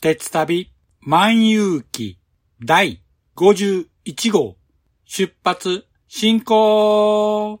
鉄旅万有記第51号。出発進行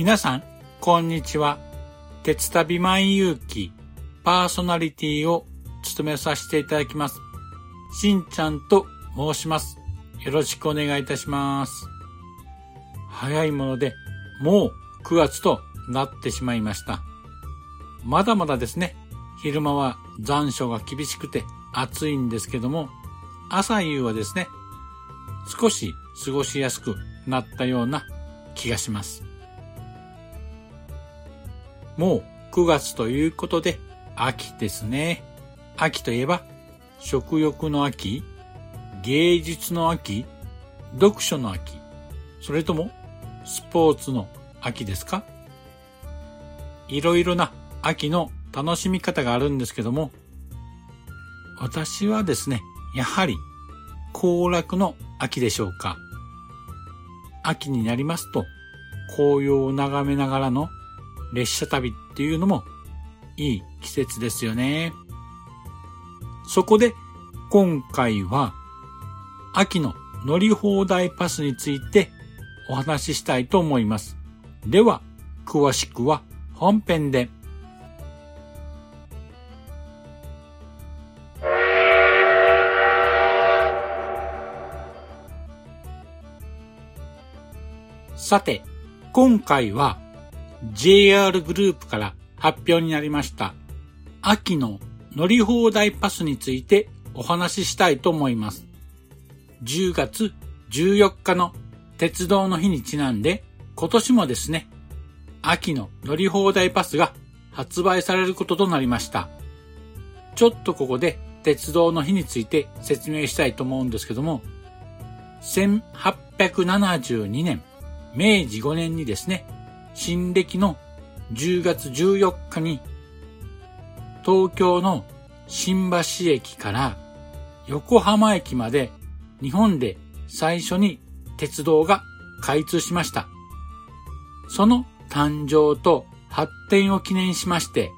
皆さん、こんにちは。鉄旅万有記パーソナリティを務めさせていただきます。しんちゃんと申します。よろしくお願いいたします。早いもので、もう9月となってしまいました。まだまだですね、昼間は残暑が厳しくて暑いんですけども、朝夕はですね、少し過ごしやすくなったような気がします。もう9月ということで秋ですね。秋といえば食欲の秋、芸術の秋、読書の秋、それともスポーツの秋ですか？いろいろな秋の楽しみ方があるんですけども、私はですね、やはり行楽の秋でしょうか？秋になりますと紅葉を眺めながらの列車旅っていうのもいい季節ですよね。そこで今回は秋の乗り放題パスについてお話ししたいと思います。では、詳しくは本編で。さて、今回は JR グループから発表になりました秋の乗り放題パスについてお話ししたいと思います。10月14日の鉄道の日にちなんで今年もですね、秋の乗り放題パスが発売されることとなりました。ちょっとここで鉄道の日について説明したいと思うんですけども、1872年、明治5年にですね、新暦の10月14日に東京の新橋駅から横浜駅まで日本で最初に鉄道が開通しました。その誕生と発展を記念しまして、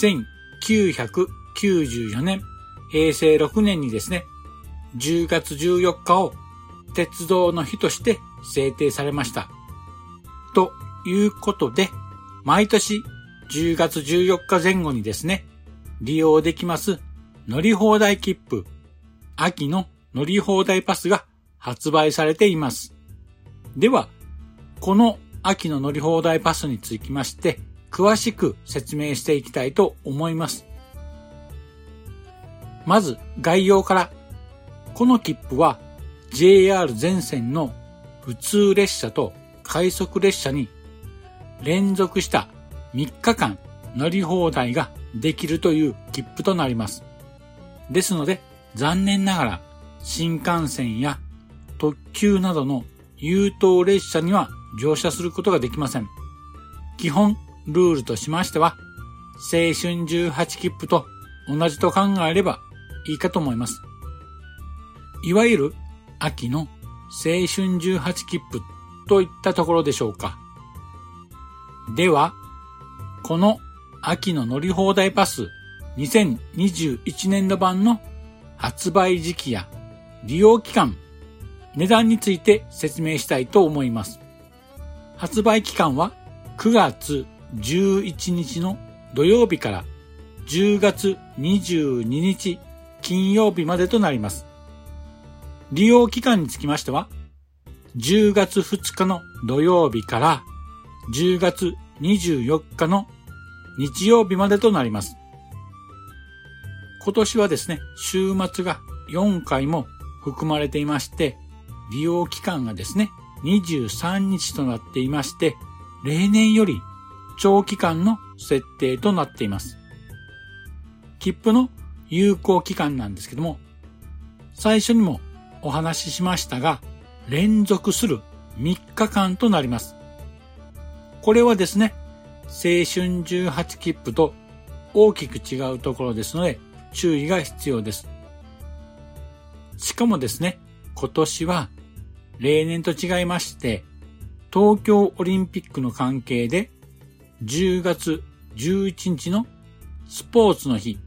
1994年、平成6年にですね、10月14日を鉄道の日として制定されました。ということで、毎年10月14日前後にですね、利用できます乗り放題切符、秋の乗り放題パスが発売されています。では、この秋の乗り放題パスにつきまして、詳しく説明していきたいと思います。まず概要から。この切符は JR 全線の普通列車と快速列車に連続した3日間乗り放題ができるという切符となります。ですので残念ながら新幹線や特急などの優等列車には乗車することができません。基本ルールとしましては青春18切符と同じと考えればいいかと思います。いわゆる秋の青春18切符といったところでしょうか。では、この秋の乗り放題パス2021年度版の発売時期や利用期間、値段について説明したいと思います。発売期間は9月11日の土曜日から10月22日金曜日までとなります。利用期間につきましては、10月2日の土曜日から10月24日の日曜日までとなります。今年はですね、週末が4回も含まれていまして、利用期間がですね、23日となっていまして、例年より長期間の設定となっています。切符の有効期間なんですけども、最初にもお話ししましたが、連続する3日間となります。これはですね、青春18切符と大きく違うところですので、注意が必要です。しかもですね、今年は例年と違いまして、東京オリンピックの関係で10月11日のスポーツの日、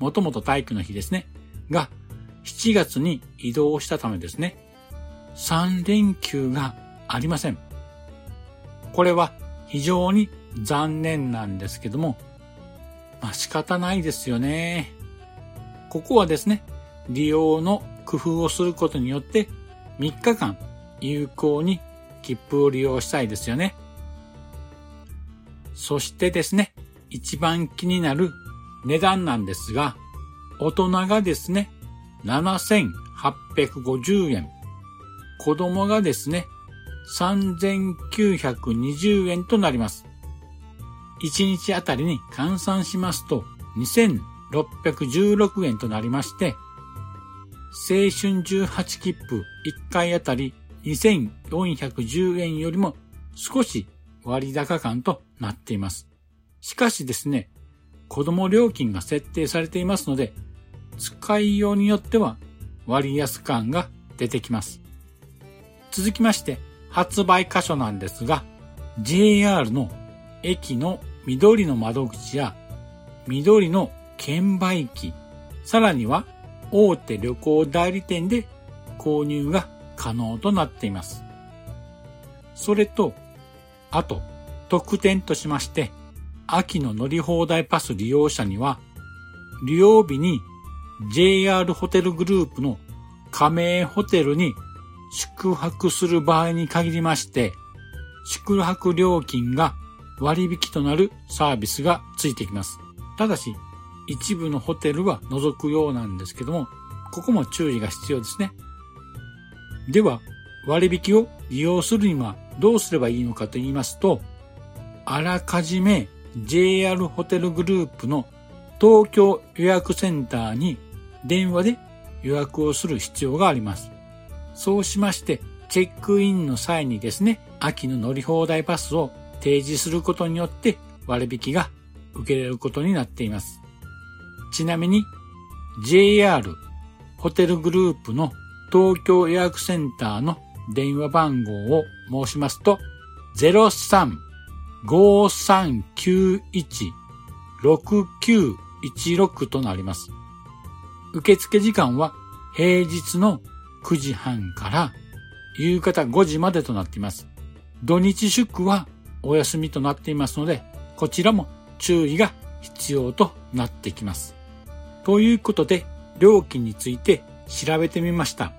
もともと体育の日ですね、が7月に移動したためですね、3連休がありません。これは非常に残念なんですけども、まあ仕方ないですよね。ここはですね、利用の工夫をすることによって3日間有効に切符を利用したいですよね。そしてですね、一番気になる値段なんですが、大人がですね、7850円。子供がですね、3920円となります。1日あたりに換算しますと2616円となりまして、青春18切符1回あたり2410円よりも少し割高感となっています。しかしですね、子供料金が設定されていますので、使いようによっては割安感が出てきます。続きまして発売箇所なんですが JR の駅の緑の窓口や緑の券売機、さらには大手旅行代理店で購入が可能となっています。それと、あと、特典としまして、秋の乗り放題パス利用者には、利用日に JR ホテルグループの加盟ホテルに宿泊する場合に限りまして、宿泊料金が割引となるサービスがついてきます。ただし、一部のホテルは除くようなんですけども、ここも注意が必要ですね。では、割引を利用するにはどうすればいいのかと言いますと、あらかじめ JR ホテルグループの東京予約センターに電話で予約をする必要があります。そうしまして、チェックインの際にですね、秋の乗り放題パスを提示することによって割引が受けれることになっています。ちなみに JR ホテルグループの東京予約センターの電話番号を申しますと03-5391-6916となります。受付時間は平日の9時半から夕方5時までとなっています。土日祝はお休みとなっていますので、こちらも注意が必要となってきます。ということで、料金について調べてみました。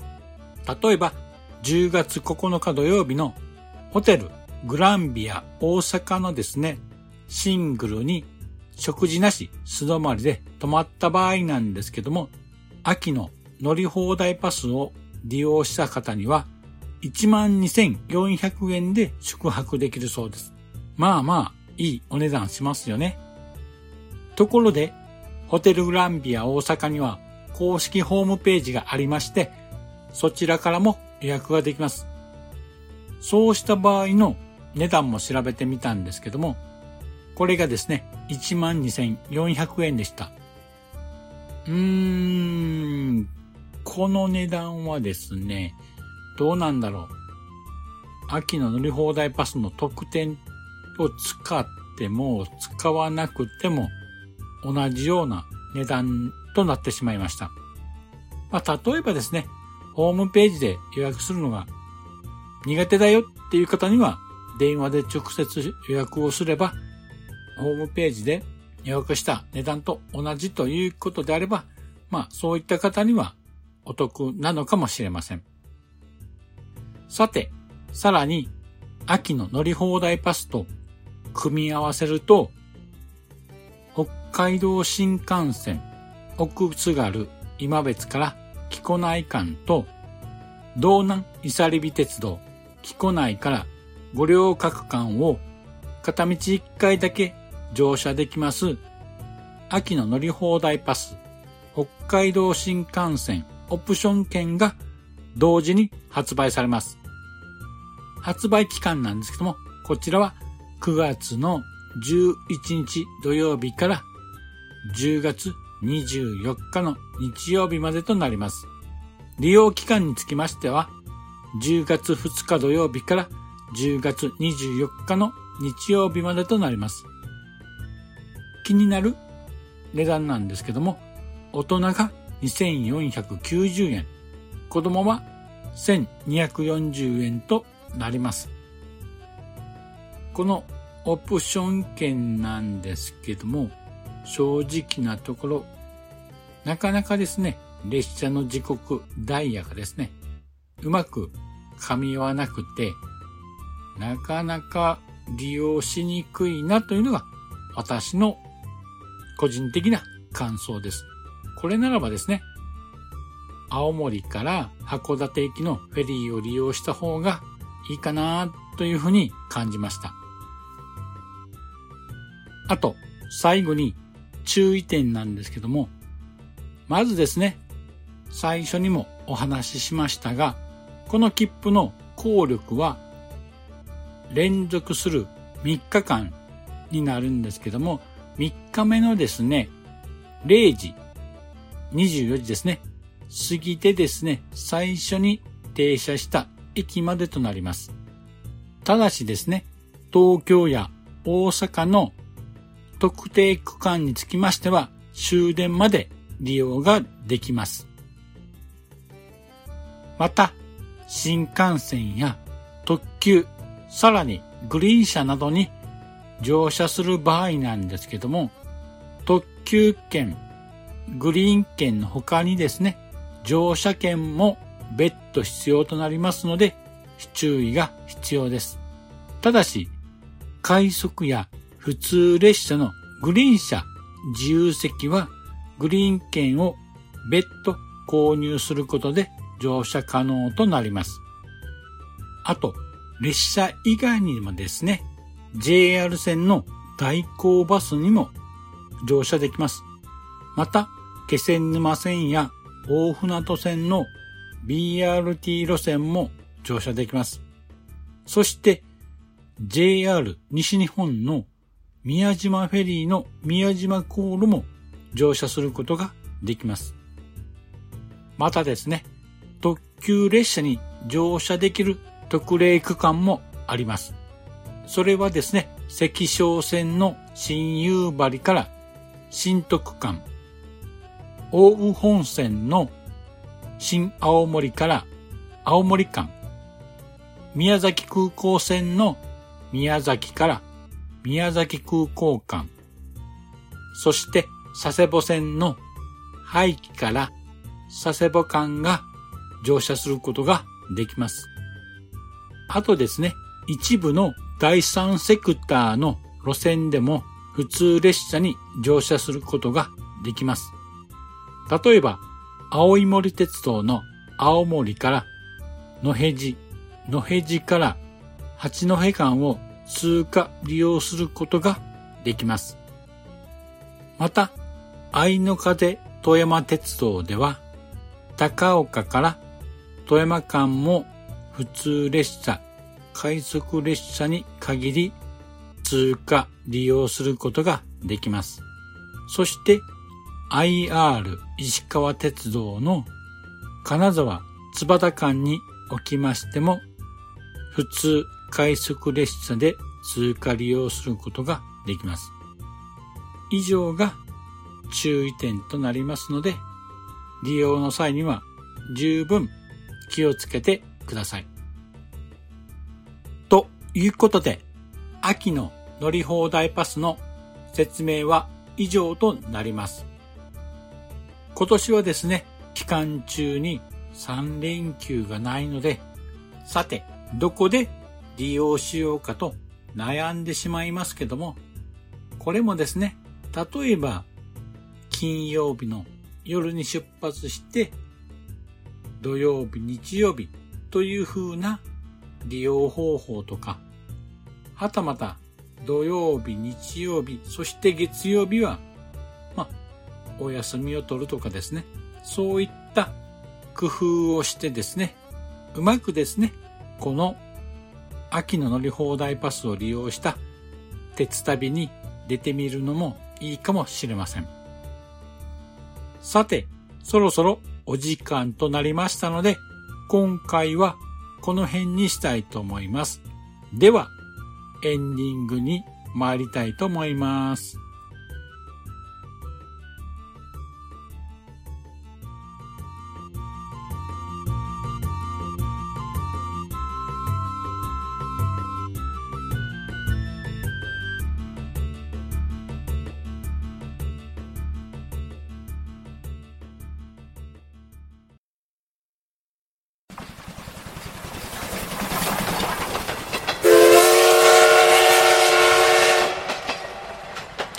例えば、10月9日土曜日のホテルグランビア大阪のですね、シングルに食事なし素泊まりで泊まった場合なんですけども、秋の乗り放題パスを利用した方には12,400円で宿泊できるそうです。まあまあ、いいお値段しますよね。ところで、ホテルグランビア大阪には公式ホームページがありまして、そちらからも予約ができます。そうした場合の値段も調べてみたんですけども、これがですね、12,400円でした。うーん、この値段はですね、どうなんだろう。秋の乗り放題パスの特典を使っても使わなくても同じような値段となってしまいました。まあ、例えばですね、ホームページで予約するのが苦手だよっていう方には電話で直接予約をすればホームページで予約した値段と同じということであれば、まあそういった方にはお得なのかもしれません。さて、さらに秋の乗り放題パスと組み合わせると、北海道新幹線奥津軽今別から木古内間と道南伊佐リ鉄道木古内から五両各間を片道1回だけ乗車できます秋の乗り放題パス北海道新幹線オプション券が同時に発売されます。発売期間なんですけども、こちらは9月の11日土曜日から10月24日の日曜日までとなります。利用期間につきましては、10月2日土曜日から10月24日の日曜日までとなります。気になる値段なんですけども、大人が2490円、子供は1240円となります。このオプション券なんですけども、正直なところ、なかなかですね、列車の時刻、ダイヤがですね、うまく噛み合わなくて、なかなか利用しにくいなというのが私の個人的な感想です。これならばですね、青森から函館行きのフェリーを利用した方がいいかなというふうに感じました。あと、最後に注意点なんですけども、まずですね、最初にもお話ししましたが、この切符の効力は連続する3日間になるんですけども、3日目のですね、0時、24時ですね、過ぎてですね、最初に停車した駅までとなります。ただしですね、東京や大阪の特定区間につきましては終電まで利用ができます。また、新幹線や特急、さらにグリーン車などに乗車する場合なんですけども、特急券、グリーン券の他にですね、乗車券も別途必要となりますので、注意が必要です。ただし、快速や普通列車のグリーン車自由席はグリーン券を別途購入することで乗車可能となります。あと、列車以外にもですね、JR 線の代行バスにも乗車できます。また、気仙沼線や大船渡線の BRT 路線も乗車できます。そして JR 西日本の宮島フェリーの宮島航路も乗車することができます。またですね、特急列車に乗車できる特例区間もあります。それはですね、関商線の新夕張から新徳間、大宇本線の新青森から青森間、宮崎空港線の宮崎から宮崎空港間、そして佐世保線の廃棄から佐世保間が乗車することができます。あとですね、一部の第三セクターの路線でも普通列車に乗車することができます。例えば、青い森鉄道の青森から野辺地、野辺地から八戸間を通過利用することができます。また、愛の風富山鉄道では、高岡から富山間も普通列車、快速列車に限り通過利用することができます。そして IR 石川鉄道の金沢津幡間におきましても普通快速列車で通過利用することができます。以上が注意点となりますので、利用の際には十分気をつけてください。ということで、秋の乗り放題パスの説明は以上となります。今年はですね、期間中に3連休がないので、さて、どこで利用しようかと悩んでしまいますけども、これもですね、例えば、金曜日の夜に出発して、土曜日、日曜日という風な利用方法とか、はたまた土曜日、日曜日、そして月曜日は、お休みを取るとかですね、そういった工夫をしてですね、うまくですね、この秋の乗り放題パスを利用した鉄旅に出てみるのもいいかもしれません。さて、そろそろお時間となりましたので、今回はこの辺にしたいと思います。では、エンディングに参りたいと思います。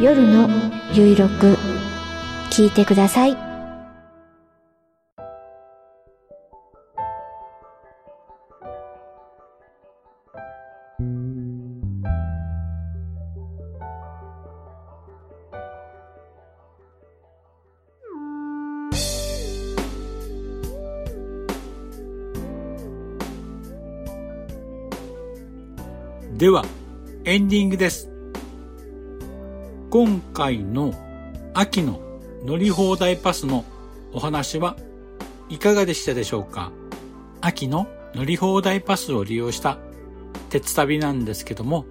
夜のゆいろく聞いてください。では、エンディングです。今回の秋の乗り放題パスのお話はいかがでしたでしょうか？秋の乗り放題パスを利用した鉄旅なんですけども、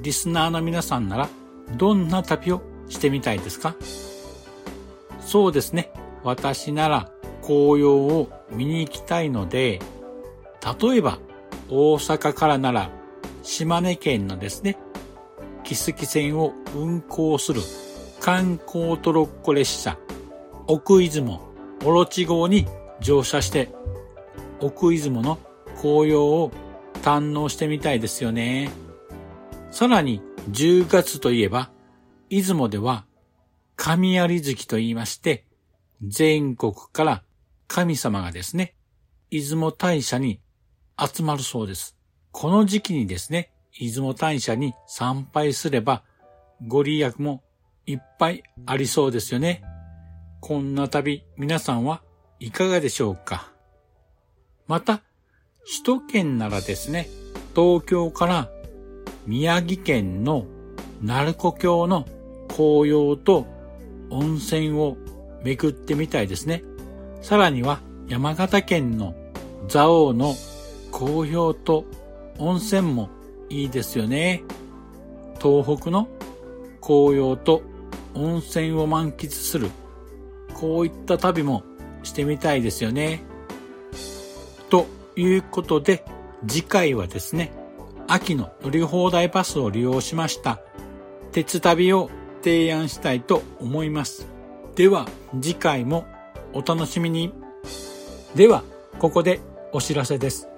リスナーの皆さんならどんな旅をしてみたいですか？そうですね。私なら紅葉を見に行きたいので、例えば大阪からなら島根県のですね、木月線を運行する観光トロッコ列車、奥出雲、オロチ号に乗車して、奥出雲の紅葉を堪能してみたいですよね。さらに10月といえば、出雲では神有月と言いまして、全国から神様がですね、出雲大社に集まるそうです。この時期にですね、出雲大社に参拝すれば、ご利益もいっぱいありそうですよね。こんな旅、皆さんはいかがでしょうかまた、首都圏ならですね、東京から宮城県の鳴子峡の紅葉と温泉を巡ってみたいですね。さらには山形県の蔵王の紅葉と温泉もいいですよね。東北の紅葉と温泉を満喫する、こういった旅もしてみたいですよね。ということで、次回はですね、秋の乗り放題パスを利用しました鉄旅を提案したいと思います。では次回もお楽しみに。では、ここでお知らせです。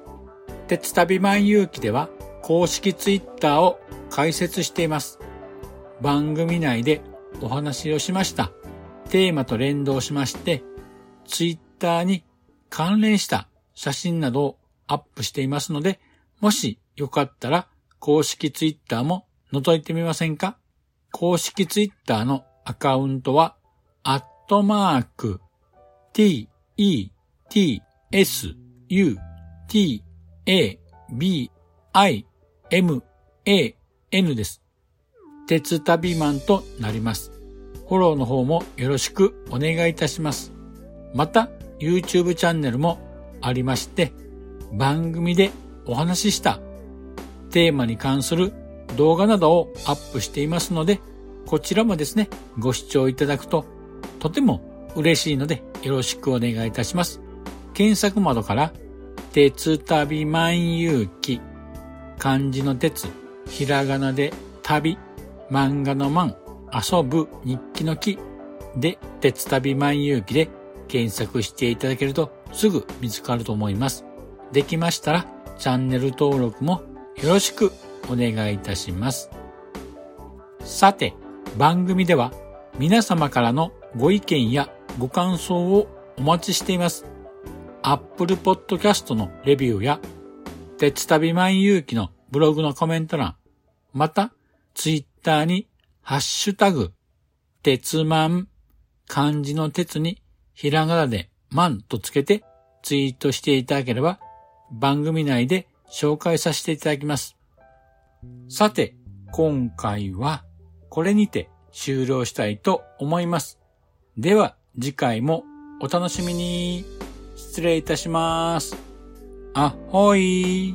鉄旅万有記では公式ツイッターを開設しています。番組内でお話をしましたテーマと連動しまして、ツイッターに関連した写真などをアップしていますので、もしよかったら公式ツイッターも覗いてみませんか？公式ツイッターのアカウントは、アットマーク、t, e, t, s, u, t, a, b, i, m, a, n です。鉄旅マンとなります。フォローの方もよろしくお願いいたします。また、YouTube チャンネルもありまして、番組でお話ししたテーマに関する動画などをアップしていますので、こちらもですね、ご視聴いただくととても嬉しいのでよろしくお願いいたします。検索窓から、鉄旅万有記、漢字の鉄、ひらがなで旅、漫画の漫、遊ぶ日記の記で、鉄旅万有記で検索していただけるとすぐ見つかると思います。できましたら、チャンネル登録もよろしくお願いいたします。さて、番組では皆様からのご意見やご感想をお待ちしています。Apple Podcast のレビューや、鉄旅万有記のブログのコメント欄、また、Twitter にハッシュタグ、鉄万、漢字の鉄にひらがなで万とつけてツイートしていただければ番組内で紹介させていただきます。さて、今回はこれにて終了したいと思います。では次回もお楽しみに。失礼いたします。あほい。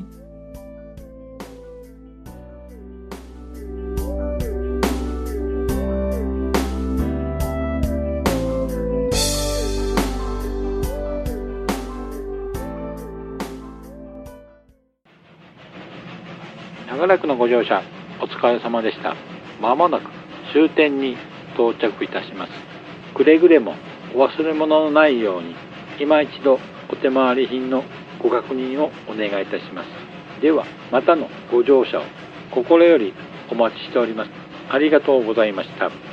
長らくのご乗車、お疲れ様でした。まもなく終点に到着いたします。くれぐれもお忘れ物のないように、今一度お手回り品のご確認をお願いいたします。では、またのご乗車を心よりお待ちしております。ありがとうございました。